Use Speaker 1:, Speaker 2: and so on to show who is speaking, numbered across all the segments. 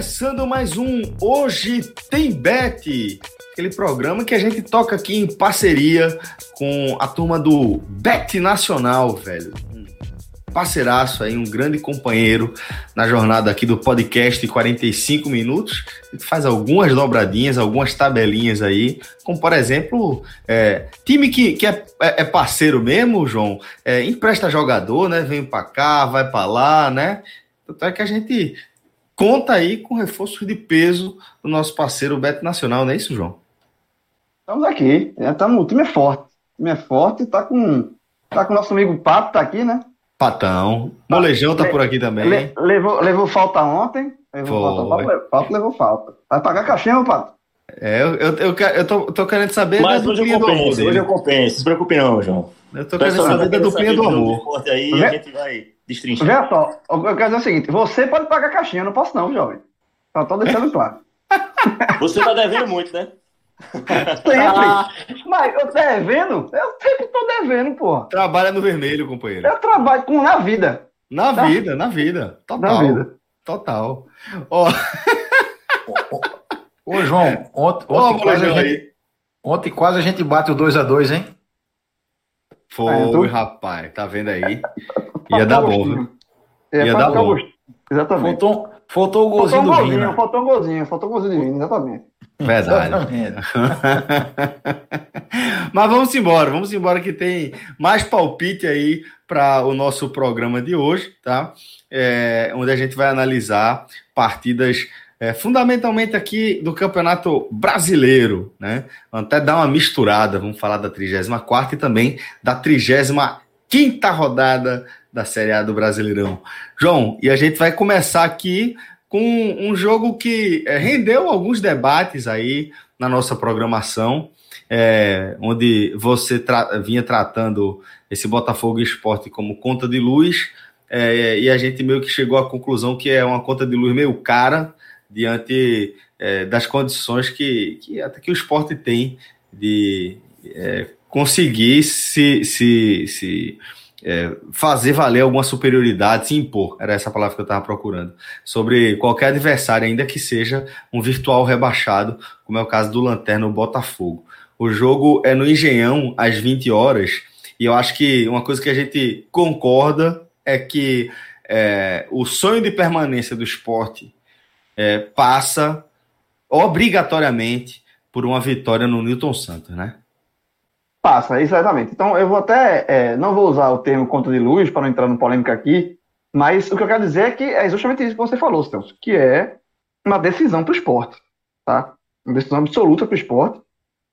Speaker 1: Começando mais um Hoje Tem Bet, aquele programa que a gente toca aqui em parceria com a turma do Bet Nacional, velho. Um parceiraço aí, um grande companheiro na jornada aqui do podcast 45 minutos. A gente faz algumas dobradinhas, algumas tabelinhas aí, como por exemplo, é, time que, que é, é, parceiro mesmo, João, é, empresta jogador, né? Vem para cá, vai para lá, né? Tanto é que a gente conta aí com reforços de peso do nosso parceiro Beto Nacional, não é isso, João?
Speaker 2: Estamos aqui. Estamos, o time é forte. O time é forte, tá com. Tá com o nosso amigo Pato, tá aqui, né?
Speaker 1: Patão. Molejão tá por aqui também. Le,
Speaker 2: levou, levou falta ontem. Levou falta, Pato, Pato levou falta. Vai pagar caixinha, meu Pato?
Speaker 1: É, eu, eu, eu, eu tô, tô, querendo saber.
Speaker 3: Mas hoje eu compenso, hoje eu compenso. Se preocupe não, João.
Speaker 1: Eu tô querendo saber da duplinha do amor.
Speaker 3: Aí, a gente vai destrinchar.
Speaker 2: Veja só, eu quero dizer o seguinte: você pode pagar caixinha, eu não posso, não, jovem. Só tô deixando claro.
Speaker 3: Você tá devendo muito, né?
Speaker 2: Sempre. Ah. Mas eu devendo? Eu sempre tô devendo, porra.
Speaker 1: Trabalha no vermelho, companheiro.
Speaker 2: Eu trabalho com na vida.
Speaker 1: Na tá? vida, na vida. Total. Na vida. Total. Ó.
Speaker 4: Ô, João, ontem, ontem, Ô, quase gente, ontem, quase a gente bate o 2x2, hein?
Speaker 1: Foi, é, tô... rapaz. Tá vendo aí? Ia dar bom. Ia, Ia dar bom.
Speaker 2: Exatamente.
Speaker 4: Faltou, faltou o golzinho faltou um
Speaker 2: do Vina. Faltou um golzinho, faltou um golzinho do Vina, exatamente.
Speaker 1: Verdade. Mas vamos embora, vamos embora que tem mais palpite aí para o nosso programa de hoje, tá? É, onde a gente vai analisar partidas é, fundamentalmente aqui do Campeonato Brasileiro, né? Vamos até dar uma misturada, vamos falar da 34 e também da 35 rodada da Série A do Brasileirão. João, e a gente vai começar aqui com um jogo que é, rendeu alguns debates aí na nossa programação, é, onde você tra vinha tratando esse Botafogo Esporte como conta de luz, é, e a gente meio que chegou à conclusão que é uma conta de luz meio cara, diante é, das condições que, que até que o esporte tem de conseguir se, se, se é, fazer valer alguma superioridade, se impor, era essa palavra que eu estava procurando, sobre qualquer adversário, ainda que seja um virtual rebaixado, como é o caso do Lanterna Botafogo. O jogo é no Engenhão, às 20 horas, e eu acho que uma coisa que a gente concorda é que é, o sonho de permanência do esporte é, passa obrigatoriamente por uma vitória no Newton Santos, né?
Speaker 2: Passa, exatamente. Então eu vou até, é, não vou usar o termo conta de luz para não entrar no polêmica aqui, mas o que eu quero dizer é que é justamente isso que você falou, Celso, que é uma decisão para o esporte, tá? Uma decisão absoluta para o esporte.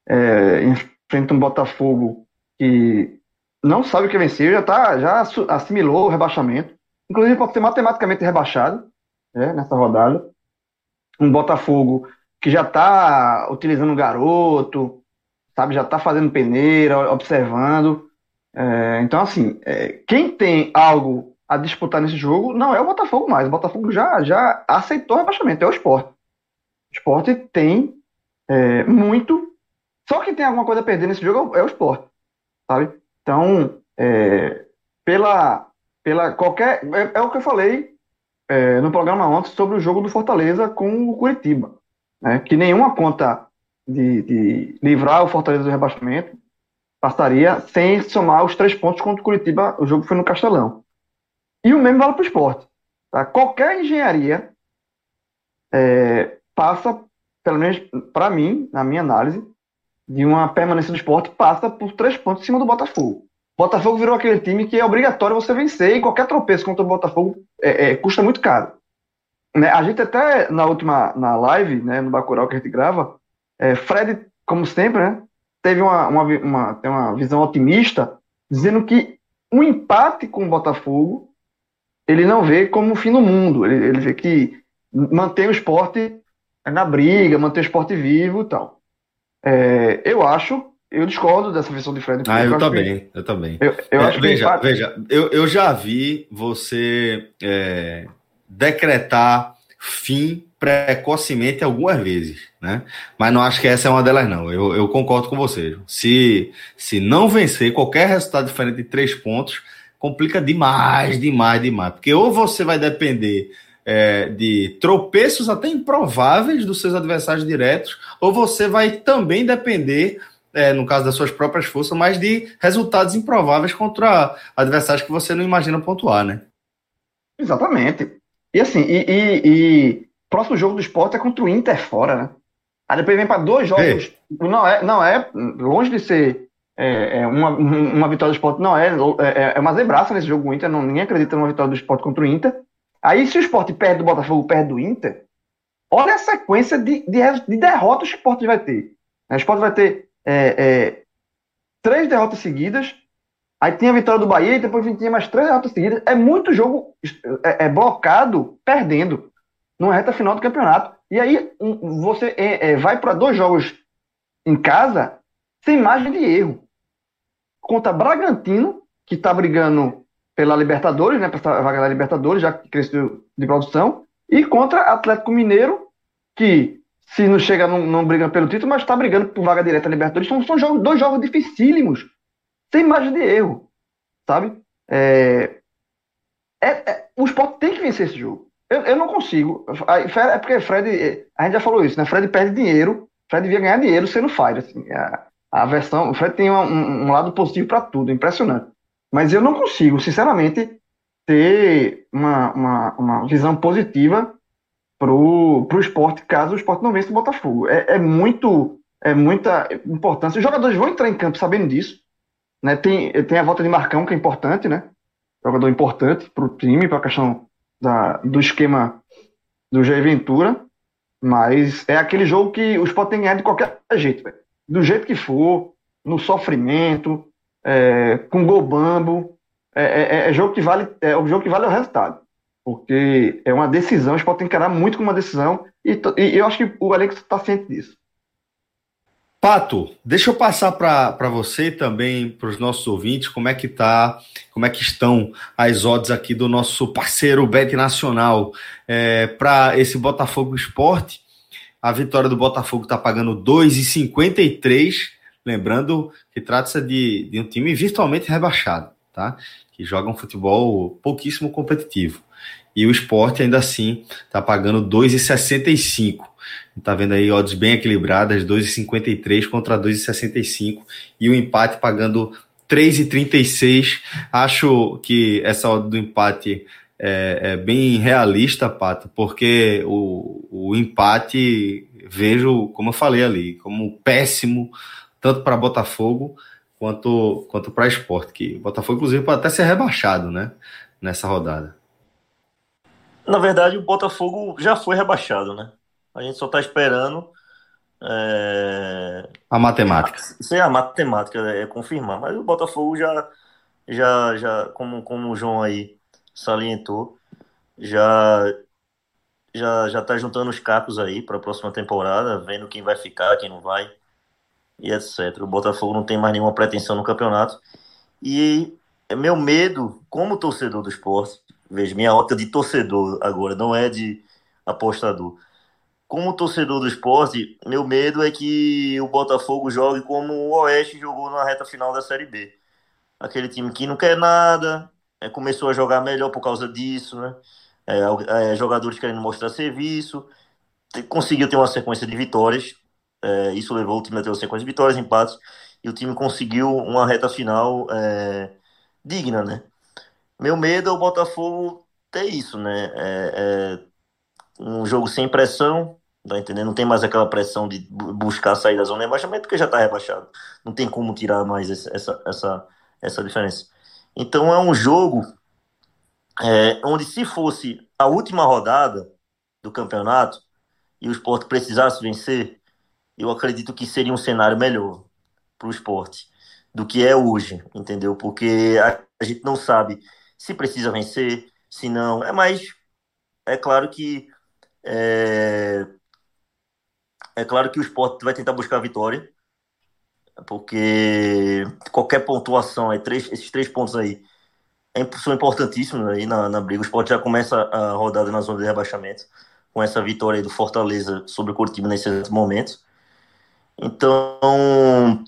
Speaker 2: É, enfrenta um Botafogo que não sabe o que vencer, já, tá, já assimilou o rebaixamento, inclusive pode ser matematicamente rebaixado né, nessa rodada. Um Botafogo que já está utilizando o garoto, sabe? Já está fazendo peneira, observando. É, então, assim, é, quem tem algo a disputar nesse jogo não é o Botafogo mais. O Botafogo já, já aceitou o rebaixamento, é o esporte. O esporte tem é, muito. Só quem tem alguma coisa a perder nesse jogo é o esporte, sabe? Então, é, pela, pela qualquer. É, é, o que eu falei é, no programa ontem sobre o jogo do Fortaleza com o Curitiba. Né? Que nenhuma conta de, de livrar o Fortaleza do rebaixamento, passaria sem somar os três pontos contra o Curitiba. O jogo foi no Castelão. E o mesmo vale para o esporte. Tá? Qualquer engenharia é, passa, pelo menos para mim, na minha análise, de uma permanência do esporte, passa por três pontos em cima do Botafogo. Botafogo virou aquele time que é obrigatório você vencer e qualquer tropeço contra o Botafogo é, é, custa muito caro. Né? A gente até na última na live, né, no Bacurau que a gente grava, é, Fred, como sempre, né, teve uma, uma, uma, tem uma visão otimista, dizendo que um empate com o Botafogo ele não vê como o fim do mundo. Ele, ele vê que mantém o esporte na briga, mantém o esporte vivo e tal. É, eu acho, eu discordo dessa visão de Fred.
Speaker 1: Ah, eu, eu também, que, eu também. Eu, eu é, veja, empate... veja, eu, eu já vi você é, decretar fim precocemente algumas vezes, né? Mas não acho que essa é uma delas, não. Eu, eu concordo com você. Se, se não vencer qualquer resultado diferente de três pontos, complica demais, demais, demais. Porque ou você vai depender é, de tropeços até improváveis dos seus adversários diretos, ou você vai também depender, é, no caso das suas próprias forças, mas de resultados improváveis contra adversários que você não imagina pontuar, né?
Speaker 2: Exatamente. E assim, e, e, e próximo jogo do esporte é contra o Inter fora, né? Aí depois vem para dois jogos. Ei. Não é, não é longe de ser é, é uma, uma vitória do esporte, não é, é, é uma zebraça nesse jogo o Inter, não, ninguém acredita numa vitória do esporte contra o Inter. Aí se o esporte perde do Botafogo, perde do Inter, olha a sequência de, de, de derrotas que o esporte vai ter. O esporte vai ter é, é, três derrotas seguidas, aí tem a vitória do Bahia e depois tinha mais três derrotas seguidas. É muito jogo é, é blocado, perdendo, numa reta final do campeonato. E aí você é, é, vai para dois jogos em casa sem margem de erro. Contra Bragantino, que está brigando pela Libertadores, né, para vaga da Libertadores, já que cresceu de produção, e contra Atlético Mineiro, que se não chega, não, não briga pelo título, mas está brigando por vaga direta na Libertadores. São, são jogos, dois jogos dificílimos, sem margem de erro, sabe? É, é, é, o Sport tem que vencer esse jogo. Eu, eu não consigo. É porque Fred, a gente já falou isso, né? Fred perde dinheiro. Fred devia ganhar dinheiro sendo Fire. Assim, a, a versão. O Fred tem um, um lado positivo para tudo, impressionante. Mas eu não consigo, sinceramente, ter uma, uma, uma visão positiva pro, pro esporte caso o esporte não vença o Botafogo. É, é muito. É muita importância. Os jogadores vão entrar em campo sabendo disso. Né? Tem, tem a volta de Marcão, que é importante, né? Jogador importante para o time, para a questão da, do esquema do Jair Ventura, mas é aquele jogo que os Sport tem ganhar de qualquer jeito, véio. do jeito que for, no sofrimento, é, com gol bambo, é, é, é, jogo que vale, é o jogo que vale o resultado, porque é uma decisão, o Sport tem que encarar muito com uma decisão, e, e eu acho que o Alex está ciente disso.
Speaker 1: Pato, deixa eu passar para você também, para os nossos ouvintes, como é que tá, como é que estão as odds aqui do nosso parceiro Bet Nacional é, para esse Botafogo Esporte. A vitória do Botafogo está pagando 2,53. Lembrando que trata-se de, de um time virtualmente rebaixado, tá? Que joga um futebol pouquíssimo competitivo. E o esporte ainda assim está pagando 2,65. Tá vendo aí odds bem equilibradas, 2,53 contra 2,65 e o empate pagando 3,36. Acho que essa odd do empate é, é, bem realista, Pato, porque o, o empate vejo, como eu falei ali, como péssimo, tanto para Botafogo quanto, quanto para esporte, que o Botafogo, inclusive, pode até ser rebaixado né, nessa rodada.
Speaker 3: Na verdade, o Botafogo já foi rebaixado, né? A gente só está esperando. É...
Speaker 1: A matemática.
Speaker 3: Sim, a matemática é confirmar. Mas o Botafogo já, já, já como, como o João aí salientou, já já já está juntando os cacos aí para a próxima temporada, vendo quem vai ficar, quem não vai e etc. O Botafogo não tem mais nenhuma pretensão no campeonato. E meu medo, como torcedor do esporte, veja, minha rota de torcedor agora, não é de apostador como torcedor do esporte, meu medo é que o Botafogo jogue como o Oeste jogou na reta final da Série B. Aquele time que não quer nada, é, começou a jogar melhor por causa disso, né? É, é, jogadores querendo mostrar serviço, conseguiu ter uma sequência de vitórias, é, isso levou o time a ter uma sequência de vitórias, empates, e o time conseguiu uma reta final é, digna, né? Meu medo é o Botafogo ter isso, né? Um jogo sem pressão, tá entendendo? Não tem mais aquela pressão de buscar sair da zona de rebaixamento, porque já tá rebaixado. Não tem como tirar mais essa, essa, essa diferença. Então é um jogo é, onde se fosse a última rodada do campeonato e o esporte precisasse vencer, eu acredito que seria um cenário melhor para o esporte do que é hoje, entendeu? Porque a, a gente não sabe se precisa vencer, se não. É mais. É claro que. É, é claro que o esporte vai tentar buscar a vitória, porque qualquer pontuação, é três, esses três pontos aí, é, são importantíssimos aí na, na briga. O esporte já começa a rodada na zona de rebaixamento, com essa vitória do Fortaleza sobre o Curitiba nesse momento. Então,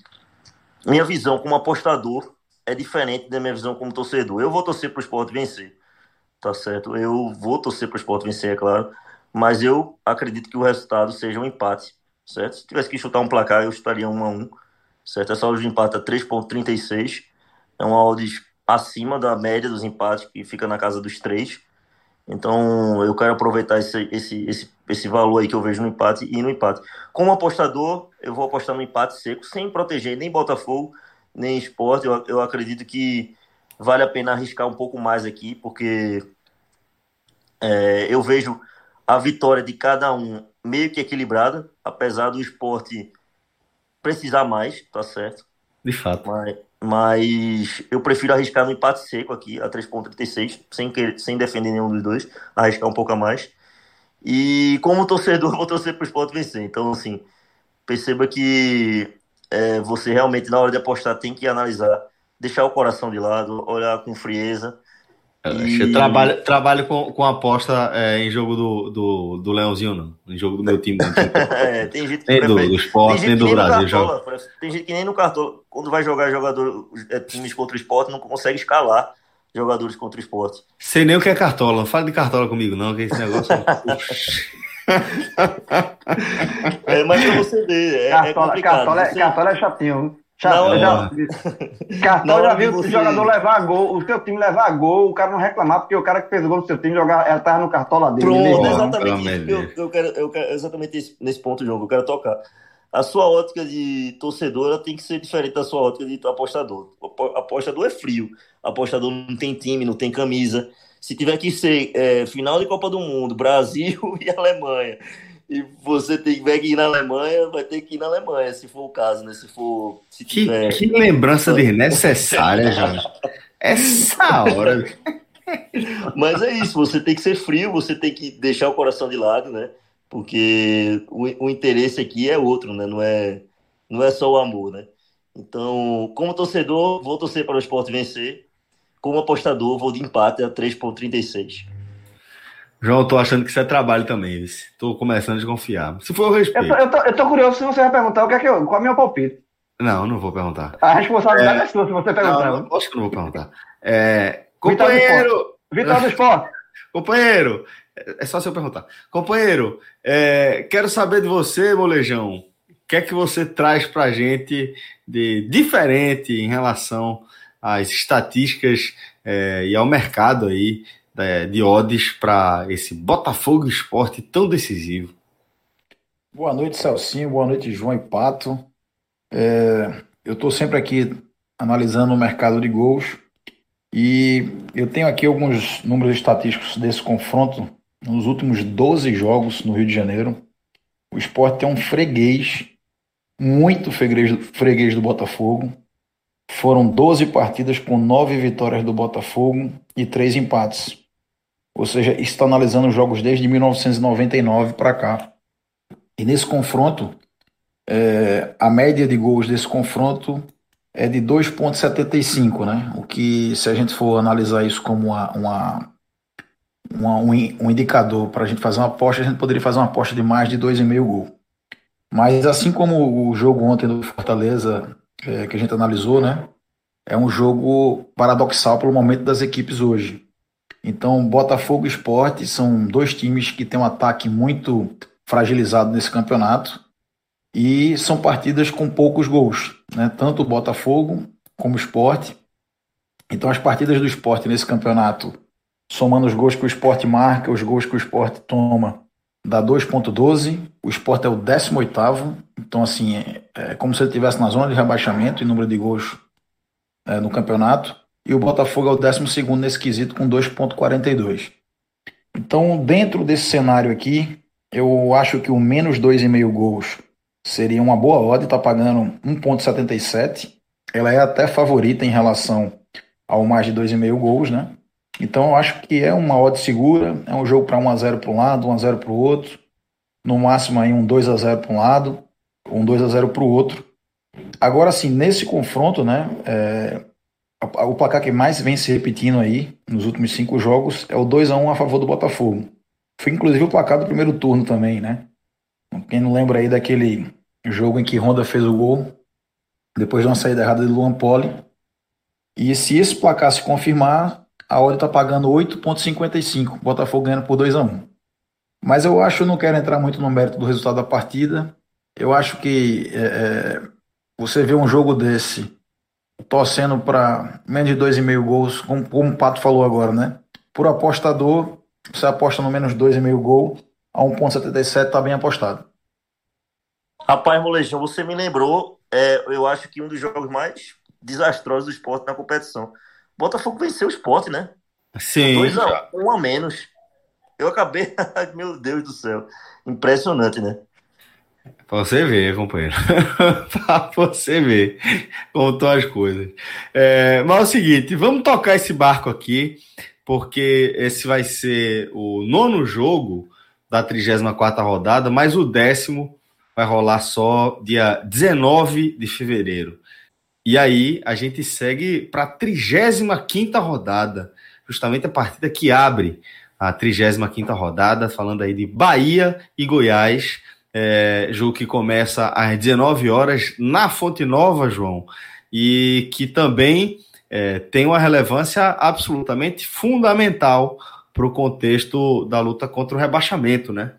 Speaker 3: minha visão como apostador é diferente da minha visão como torcedor. Eu vou torcer para o esporte vencer, tá certo? Eu vou torcer para o esporte vencer, é claro, mas eu acredito que o resultado seja um empate, certo? Se tivesse que chutar um placar, eu chutaria 1 a 1 certo? Essa odd de empate é 3,36, é uma odd acima da média dos empates, que fica na casa dos 3. Então, eu quero aproveitar esse, esse, esse, esse valor aí que eu vejo no empate e no empate. Como apostador, eu vou apostar no empate seco, sem proteger nem Botafogo, nem esporte. Eu, eu acredito que vale a pena arriscar um pouco mais aqui, porque é, eu vejo a vitória de cada um meio que equilibrada, apesar do esporte precisar mais, tá certo?
Speaker 1: De fato.
Speaker 3: Mas, mas eu prefiro arriscar no empate seco aqui, a 3.36, sem, sem defender nenhum dos dois, arriscar um pouco a mais. E como torcedor, vou torcer para o esporte vencer. Então, assim, perceba que é, você realmente, na hora de apostar, tem que analisar, deixar o coração de lado, olhar com frieza
Speaker 1: e... Eu trabalho, trabalho com, com aposta é, em jogo do, do, do Leãozinho, não. Em jogo do meu time.
Speaker 3: é, tem gente que
Speaker 1: nem do, do esporte, nem do Brasil.
Speaker 3: Cartola, tem gente que nem no cartão, quando vai jogar jogador, é, times contra o esporte, não consegue escalar jogadores contra o esporte.
Speaker 1: Sei nem o que é cartola. Não fale de cartola comigo, não, que esse negócio.
Speaker 3: é, mas pra você ver. É,
Speaker 2: cartola,
Speaker 3: é
Speaker 2: cartola,
Speaker 3: você...
Speaker 2: cartola é chatinho. Não, já, Cartão já viu o jogador levar gol, o seu time levar gol, o cara não reclamar, porque o cara que fez o gol no seu time jogar, ela tava no cartola dele.
Speaker 3: Pronto, exatamente isso. Eu, eu, quero, eu quero exatamente esse, nesse ponto, que eu quero tocar. A sua ótica de torcedora tem que ser diferente da sua ótica de apostador. Apostador é frio. Apostador não tem time, não tem camisa. Se tiver que ser é, final de Copa do Mundo, Brasil e Alemanha e você tem, que ir na Alemanha, vai ter que ir na Alemanha, se for o caso, né? Se for. Se
Speaker 1: que, tiver... que lembrança desnecessária, Jorge. Essa hora.
Speaker 3: Mas é isso, você tem que ser frio, você tem que deixar o coração de lado, né? Porque o, o interesse aqui é outro, né? Não é, não é só o amor, né? Então, como torcedor, vou torcer para o esporte vencer. Como apostador, vou de empate a 3,36.
Speaker 1: João, eu tô achando que isso é trabalho também. Tô começando a desconfiar. Se for o respeito.
Speaker 2: Eu tô, eu, tô, eu tô, curioso se você vai perguntar o que é que eu, qual é o meu palpite.
Speaker 1: Não, não vou perguntar.
Speaker 2: A responsabilidade é, é sua se você perguntar.
Speaker 1: Não, acho que não vou perguntar. É, companheiro!
Speaker 2: Vitória do Esporte.
Speaker 1: companheiro, é só se eu perguntar. Companheiro, é, quero saber de você, Molejão. O que é que você traz pra gente de diferente em relação às estatísticas é, e ao mercado aí é, de odds para esse Botafogo Esporte tão decisivo.
Speaker 4: Boa noite, Celcinho. Boa noite, João e Pato. É, eu estou sempre aqui analisando o mercado de gols e eu tenho aqui alguns números estatísticos desse confronto. Nos últimos 12 jogos no Rio de Janeiro, o esporte tem um freguês, muito freguês, freguês do Botafogo. Foram 12 partidas com 9 vitórias do Botafogo e 3 empates. Ou seja, está analisando os jogos desde 1999 para cá. E nesse confronto, é, a média de gols desse confronto é de 2,75, né? O que, se a gente for analisar isso como uma, uma, uma um, um, indicador para a gente fazer uma aposta, a gente poderia fazer uma aposta de mais de 2,5 gol. Mas assim como o jogo ontem do Fortaleza, é, que a gente analisou, né? É um jogo paradoxal pelo momento das equipes hoje. Então, Botafogo e Esporte são dois times que têm um ataque muito fragilizado nesse campeonato e são partidas com poucos gols, né? tanto o Botafogo como o Esporte. Então, as partidas do Esporte nesse campeonato, somando os gols que o Esporte marca, os gols que o Esporte toma, dá 2,12. O Esporte é o 18. Então, assim, é, é como se ele estivesse na zona de rebaixamento em número de gols é, no campeonato e o Botafogo é o 12 nesse quesito com 2,42. Então, dentro desse cenário aqui, eu acho que o menos 2,5 gols seria uma boa odd, está pagando 1,77. Ela é até favorita em relação ao mais de 2,5 gols, né? Então eu acho que é uma odd segura, é um jogo para 1 a 0 para um lado, 1 a 0 para o outro, no máximo aí um 2 a 0 para um lado, um 2 a 0 para o outro. Agora sim, nesse confronto, né, é, o placar que mais vem se repetindo aí nos últimos cinco jogos é o 2 a 1 a favor do Botafogo. Foi inclusive o placar do primeiro turno também, né? Quem não lembra aí daquele jogo em que Honda fez o gol depois de uma saída errada de Luan Poli. E se esse placar se confirmar, a odd está pagando 8,55. Botafogo ganhando por 2 a 1 Mas eu acho, não quero entrar muito no mérito do resultado da partida. Eu acho que é, é você vê um jogo desse torcendo para menos de 2,5 gols, como, como o Pato falou agora, né? Por apostador, você aposta no menos 2,5 gol, a 1,77 está bem apostado.
Speaker 3: Rapaz, Molejão, você me lembrou, é, eu acho que um dos jogos mais desastrosos do esporte na competição. Botafogo venceu o esporte, né?
Speaker 1: Sim.
Speaker 3: Dois a, um a menos. Eu acabei. Meu Deus do céu. Impressionante, né?
Speaker 1: Pra você ver, companheiro. pra você ver como estão as coisas. É, mas é o seguinte, vamos tocar esse barco aqui, porque esse vai ser o nono jogo da 34 rodada, mas o décimo vai rolar só dia 19 de fevereiro. E aí a gente segue para a 35 rodada, justamente a partida que abre a 35 rodada, falando aí de Bahia e Goiás é, jogo que começa às 19 horas na Fonte Nova, João, e que também é, tem uma relevância absolutamente fundamental para o contexto da luta contra o rebaixamento, né?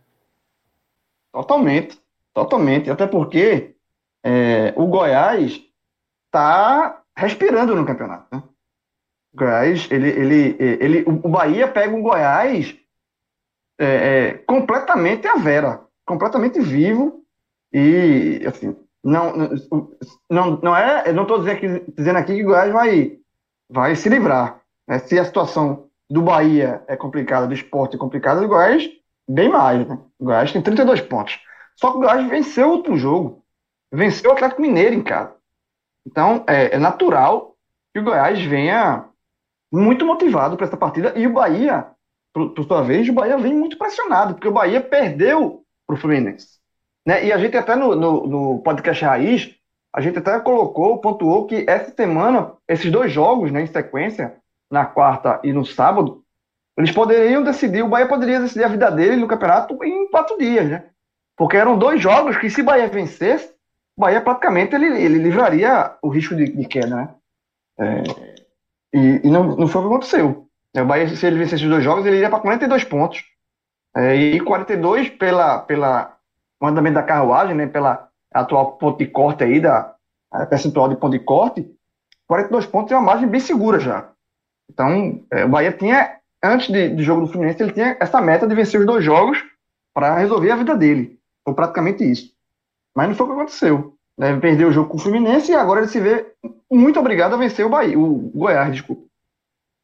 Speaker 2: Totalmente, totalmente. Até porque é, o Goiás está respirando no campeonato. Né? O Goiás, ele, ele, ele, o Bahia pega o Goiás é, é, completamente a vera completamente vivo e, assim, não, não, não é, eu não estou dizendo aqui, dizendo aqui que o Goiás vai, vai se livrar. Né? Se a situação do Bahia é complicada, do esporte é complicada, o Goiás bem mais, né? O Goiás tem 32 pontos. Só que o Goiás venceu o último jogo. Venceu o Atlético Mineiro em casa. Então, é, é natural que o Goiás venha muito motivado para essa partida. E o Bahia, por, por sua vez, o Bahia vem muito pressionado, porque o Bahia perdeu para o Fluminense. Né? E a gente até no, no, no, podcast Raiz, a gente até colocou, pontuou que essa semana, esses dois jogos né, em sequência, na quarta e no sábado, eles poderiam decidir, o Bahia poderia decidir a vida dele no campeonato em quatro dias, né? Porque eram dois jogos que, se o Bahia vencesse, o Bahia praticamente ele, ele livraria o risco de, de queda, né? É, e, e não, não foi o que aconteceu. O Bahia, se ele vencesse os dois jogos, ele iria para 42 pontos. É, e 42 pela, pela o andamento da carruagem, né, pela atual ponto de corte aí, da percentual de ponto de corte, 42 pontos é uma margem bem segura já. Então, é, o Bahia tinha, antes de, do jogo do Fluminense, ele tinha essa meta de vencer os dois jogos para resolver a vida dele. Foi praticamente isso. Mas não foi o que aconteceu. Né? Perdeu o jogo com o Fluminense e agora ele se vê muito obrigado a vencer o Bahia, o Goiás, desculpa.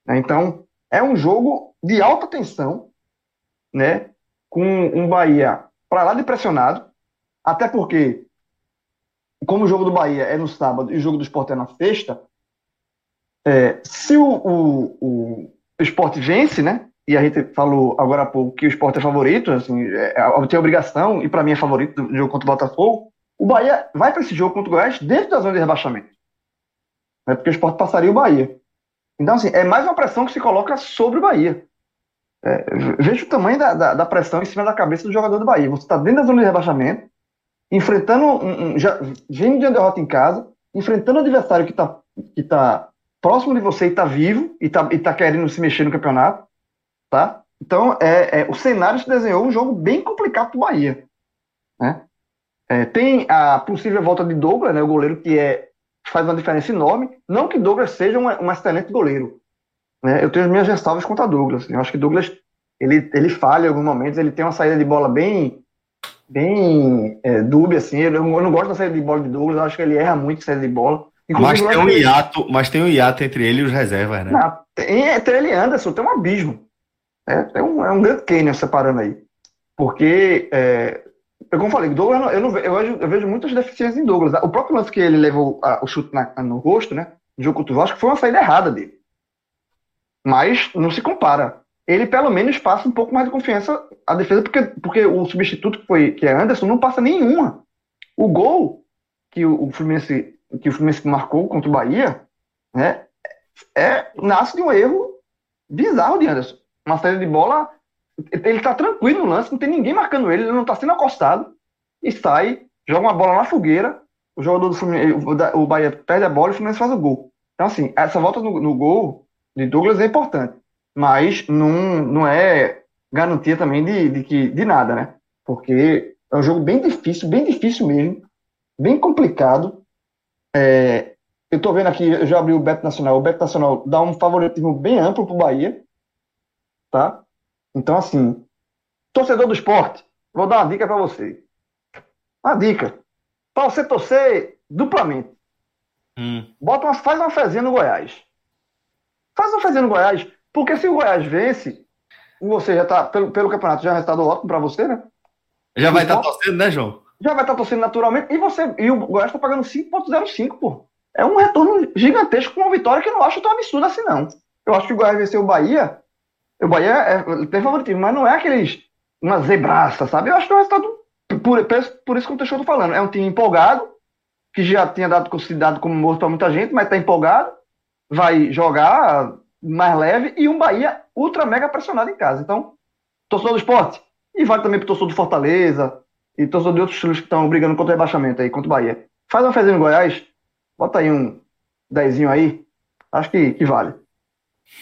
Speaker 2: Então, é um jogo de alta tensão, né, com um Bahia para lá de pressionado, até porque, como o jogo do Bahia é no sábado e o jogo do esporte é na sexta, é, se o, o, o, esporte vence, né, e a gente falou agora há pouco que o esporte é favorito, assim, é, é tem obrigação, e para mim é favorito do jogo contra o Botafogo, o Bahia vai para esse jogo contra o Goiás dentro da zona de rebaixamento. Né, porque o esporte passaria o Bahia. Então, assim, é mais uma pressão que se coloca sobre o Bahia. É, veja o tamanho da, da, da, pressão em cima da cabeça do jogador do Bahia. Você está dentro da zona de rebaixamento, enfrentando um, um, já vindo de uma derrota em casa, enfrentando um adversário que está que tá próximo de você e está vivo e está e tá querendo se mexer no campeonato, tá? Então, é, é, o cenário se desenhou um jogo bem complicado para o Bahia, né? É, tem a possível volta de Douglas, né, o goleiro que é, faz uma diferença enorme. Não que Douglas seja um, um excelente goleiro, né? Eu tenho as minhas ressalvas contra Douglas. Eu acho que Douglas ele, ele falha em alguns momentos, ele tem uma saída de bola bem bem é, dúbia, assim. Eu, eu, não gosto da saída de bola de Douglas, eu acho que ele erra muito saída de bola.
Speaker 1: Mas tem, um hiato, mas tem um hiato entre ele e os reservas, né? Não,
Speaker 2: tem, entre ele e Anderson tem um abismo. É, é, um, é um grande canyon separando aí. Porque, é, como eu falei, Douglas, eu, não, eu, vejo, eu vejo muitas deficiências em Douglas. O próprio lance que ele levou a, o chute na, no rosto, né? No jogo contra o Vasco, foi uma saída errada dele. Mas não se compara. Ele pelo menos passa um pouco mais de confiança à defesa, porque, porque o substituto que, foi, que é Anderson não passa nenhuma. O gol que o, o Fluminense que o Fluminense marcou contra o Bahia, né, é, nasce de um erro bizarro de Anderson. Uma série de bola, ele tá tranquilo no lance, não tem ninguém marcando ele, ele não tá sendo acostado, e sai, joga uma bola na fogueira, o jogador do Fluminense, o, o Bahia perde a bola e o Fluminense faz o gol. Então, assim, essa volta no, no gol de Douglas é importante, mas não, não é garantia também de, de, que, de nada, né? Porque é um jogo bem difícil, bem difícil mesmo, bem complicado, é, eu estou vendo aqui, eu já abri o Beto Nacional. O Beto Nacional dá um favoritismo bem amplo para o Bahia. Tá? Então, assim, torcedor do esporte, vou dar uma dica para você. Uma dica. Para você torcer duplamente. Hum. Bota uma, faz uma fezinha no Goiás. Faz fezinha no Goiás. Porque se o Goiás vence, você já tá, pelo, pelo campeonato, já é resultado ótimo para você, né?
Speaker 1: Já vai estar tá torcendo, né, João?
Speaker 2: já vai estar torcendo naturalmente. E você e o Goiás está pagando 5,05, pô. É um retorno gigantesco com uma vitória que eu não acho tão absurda assim, não. Eu acho que o Goiás venceu o Bahia. O Bahia é, tem favoritismo, mas não é aqueles. Uma zebraça, sabe? Eu acho que é um resultado. Por, por isso que o Teixeira tô falando. É um time empolgado, que já tinha dado considerado como morto para muita gente, mas está empolgado. Vai jogar mais leve e um Bahia ultra mega pressionado em casa. Então, torcedor do esporte. E vale também para o torcedor do Fortaleza, e torcedor de outros times que estão brigando contra o rebaixamento aí, contra o Bahia. Faz uma fezinha no Goiás, bota aí um dezinho aí, acho que, que vale.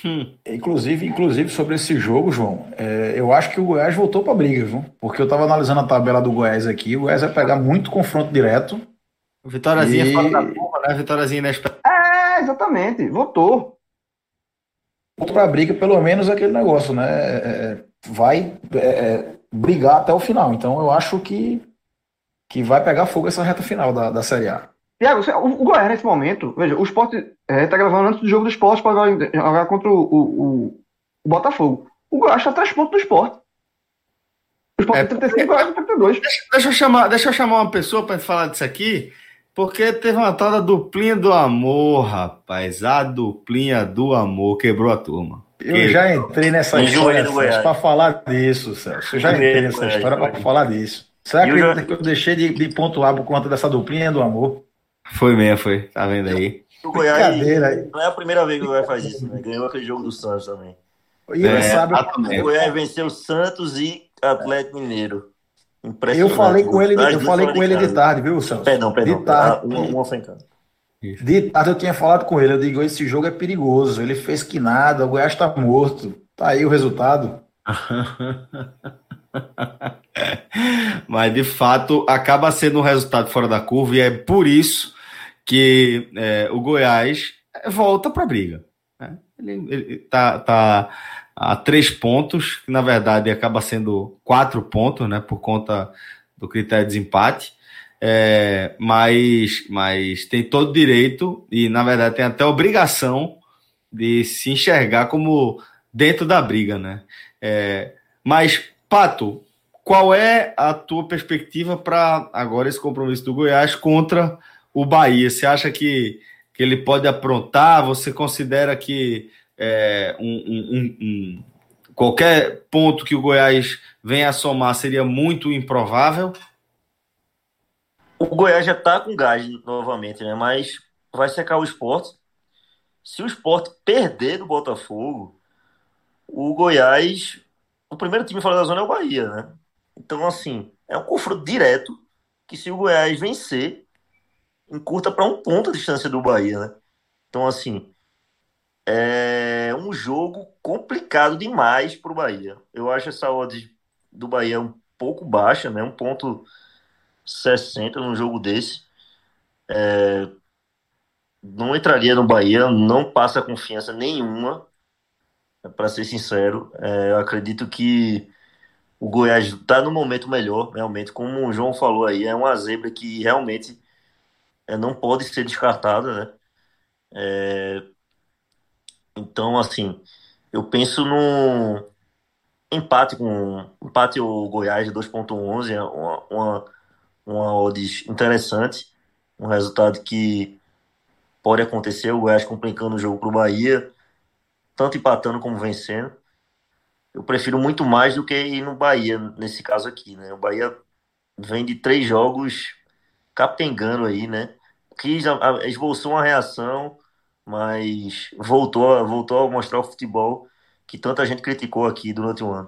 Speaker 4: Hum. Inclusive, inclusive sobre esse jogo, João, é, eu acho que o Goiás voltou para a briga, viu? Porque eu estava analisando a tabela do Goiás aqui, o Goiás vai pegar muito confronto direto.
Speaker 1: Vitóriazinha e... fora da curva, né? Vitóriazinha inesperada.
Speaker 2: É, exatamente, voltou.
Speaker 4: Voltou para a briga, pelo menos aquele negócio, né? É, é vai é, é brigar até o final. Então eu acho que, que vai pegar fogo essa reta final da, da Série A.
Speaker 2: Tiago, o, o Goiás nesse momento, veja, o esporte está é, gravando antes do jogo do esporte para jogar contra o, o, o, Botafogo. O Goiás está três pontos do esporte.
Speaker 1: O esporte é, 35 e Goiás 32. Deixa, deixa, eu chamar, deixa eu chamar uma pessoa para falar disso aqui. Porque teve uma tal da duplinha do amor, rapaz. A duplinha do amor quebrou a turma.
Speaker 4: Eu já entrei nessa história para falar disso, Celso. Eu já entrei nessa história para falar disso. Você acredita que eu deixei de, de, pontuar por conta dessa duplinha do amor?
Speaker 1: Foi mesmo, foi. Tá vendo aí?
Speaker 3: O Goiás não é a primeira vez que o Goiás faz isso, né? Ganhou aquele jogo do Santos também.
Speaker 4: E é, sabe,
Speaker 3: o Goiás venceu Santos e Atlético Mineiro.
Speaker 4: Eu falei com ele, eu falei com ele de tarde, viu, Celso?
Speaker 3: Perdão, perdão.
Speaker 4: De tarde. Ah, uma de tarde eu tinha falado com ele, eu digo, esse jogo é perigoso, ele fez que nada, o Goiás está morto. Tá aí o resultado.
Speaker 1: Mas de fato acaba sendo um resultado fora da curva e é por isso que é, o Goiás volta para a briga. Né? Ele, ele tá, tá a três pontos, que na verdade acaba sendo quatro pontos, né, por conta do critério de desempate. É, mas, mas tem todo direito e, na verdade, tem até obrigação de se enxergar como dentro da briga, né? É, mas, Pato, qual é a tua perspectiva para agora esse compromisso do Goiás contra o Bahia? Você acha que, que ele pode aprontar? Você considera que é, um, um, um, qualquer ponto que o Goiás venha a somar seria muito improvável?
Speaker 3: O Goiás já está com gás novamente, né? Mas vai secar o esporte. Se o esporte perder do Botafogo, o Goiás. O primeiro time fora da zona é o Bahia, né? Então, assim, é um confronto direto que se o Goiás vencer, encurta para um ponto a distância do Bahia, né? Então, assim, é um jogo complicado demais para o Bahia. Eu acho essa odd do Bahia um pouco baixa, né? Um ponto 60 num jogo desse. É, não entraria no Bahia, não passa confiança nenhuma, para ser sincero. É, eu acredito que o Goiás está no momento melhor, realmente, como o João falou aí, é uma zebra que realmente é, não pode ser descartada, né? É... Então, assim, eu penso num empate com empate o Goiás de 2.11, é uma, uma, uma odds interessante, um resultado que pode acontecer, o Goiás complicando o jogo para o Bahia, tanto empatando como vencendo. Eu prefiro muito mais do que ir no Bahia, nesse caso aqui, né? O Bahia vem de três jogos capengando aí, né? Que esboçou uma reação, mas voltou, voltou a mostrar o futebol que tanta gente criticou aqui durante o ano.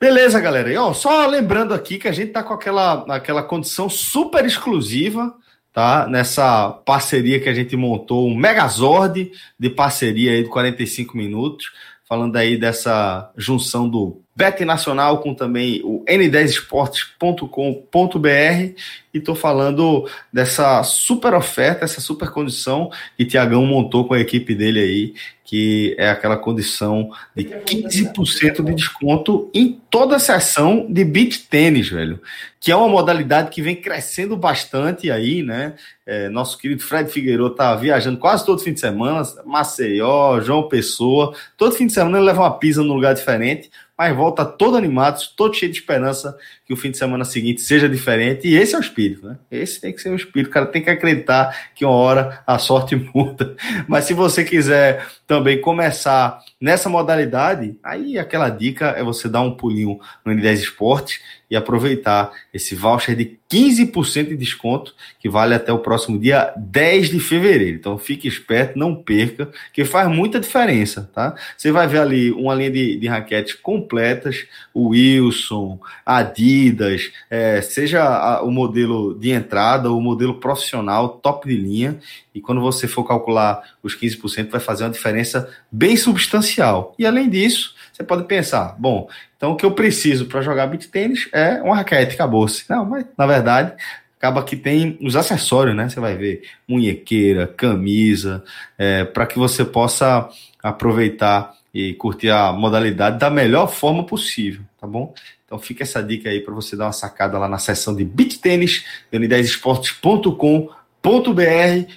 Speaker 1: Beleza, galera. E, ó, só lembrando aqui que a gente tá com aquela, aquela condição super exclusiva, tá? Nessa parceria que a gente montou, um Megazord de parceria aí de 45 minutos, falando aí dessa junção do Bet Nacional com também o n10esportes.com.br e estou falando dessa super oferta, essa super condição que Tiagão montou com a equipe dele aí, que é aquela condição de 15% de desconto em toda a sessão de beach tênis, velho, que é uma modalidade que vem crescendo bastante aí, né? É, nosso querido Fred Figueiredo tá viajando quase todo fim de semana, Maceió, João Pessoa, todo fim de semana ele leva uma pizza num lugar diferente mas volta todo animado, todo cheio de esperança que o fim de semana seguinte seja diferente. E esse é o espírito, né? Esse tem que ser o espírito. O cara tem que acreditar que uma hora a sorte muda. Mas se você quiser também começar nessa modalidade, aí aquela dica é você dar um pulinho no N10 Esporte e aproveitar esse voucher de 15% de desconto que vale até o próximo dia 10 de fevereiro. Então fique esperto, não perca, que faz muita diferença, tá? Você vai ver ali uma linha de, de raquetes completas, Wilson, Adidas, é, seja a, o modelo de entrada, o modelo profissional, top de linha, e quando você for calcular os 15%, vai fazer uma diferença bem substancial. E além disso, você pode pensar, bom, então o que eu preciso para jogar beat tênis é uma raquete, acabou-se. Não, mas na verdade acaba que tem os acessórios, né? Você vai ver munhequeira, camisa, é, para que você possa aproveitar e curtir a modalidade da melhor forma possível, tá bom? Então fica essa dica aí para você dar uma sacada lá na seção de beat tênis, n10esportes.com.br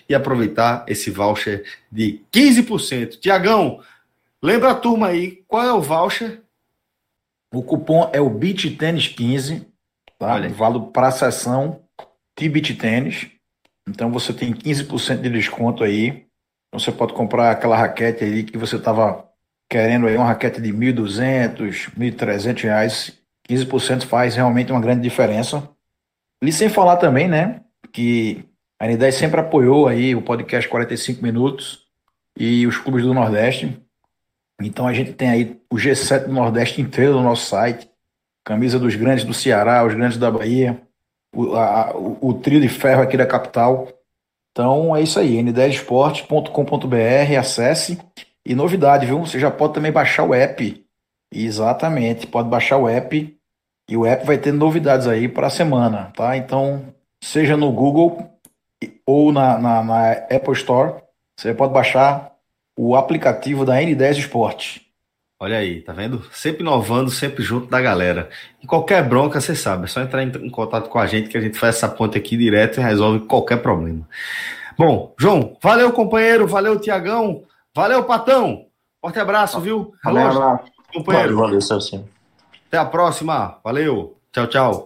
Speaker 1: e aproveitar esse voucher de 15%. Tiagão, lembra a turma aí, qual é o voucher?
Speaker 4: O cupom é o Beat Tênis 15, tá? Olha. Vale para a sessão de Beat Tênis. Então você tem 15% de desconto aí. Então você pode comprar aquela raquete aí que você estava querendo aí, uma raquete de 1.200, 1.300 reais. 15% faz realmente uma grande diferença. E sem falar também, né, que a N10 sempre apoiou aí o podcast 45 minutos e os clubes do Nordeste. Então a gente tem aí o G7 do Nordeste inteiro no nosso site, camisa dos grandes do Ceará, os grandes da Bahia, o, a, o, o trio de ferro aqui da capital. Então é isso aí, n10esportes.com.br, acesse. E novidade, viu? Você já pode também baixar o app. Exatamente, pode baixar o app e o app vai ter novidades aí para a semana, tá? Então, seja no Google ou na, na, na Apple Store, você pode baixar o aplicativo da N10 Esporte.
Speaker 1: Olha aí, tá vendo? Sempre inovando, sempre junto da galera. E qualquer bronca, você sabe, é só entrar em contato com a gente que a gente faz essa ponte aqui direto e resolve qualquer problema. Bom, João, valeu, companheiro, valeu, Tiagão, valeu, Patão. Forte abraço, viu?
Speaker 2: Valeu, abraço.
Speaker 1: Companheiro.
Speaker 3: Valeu, valeu, Celso.
Speaker 1: Até a próxima. Valeu. Tchau, tchau.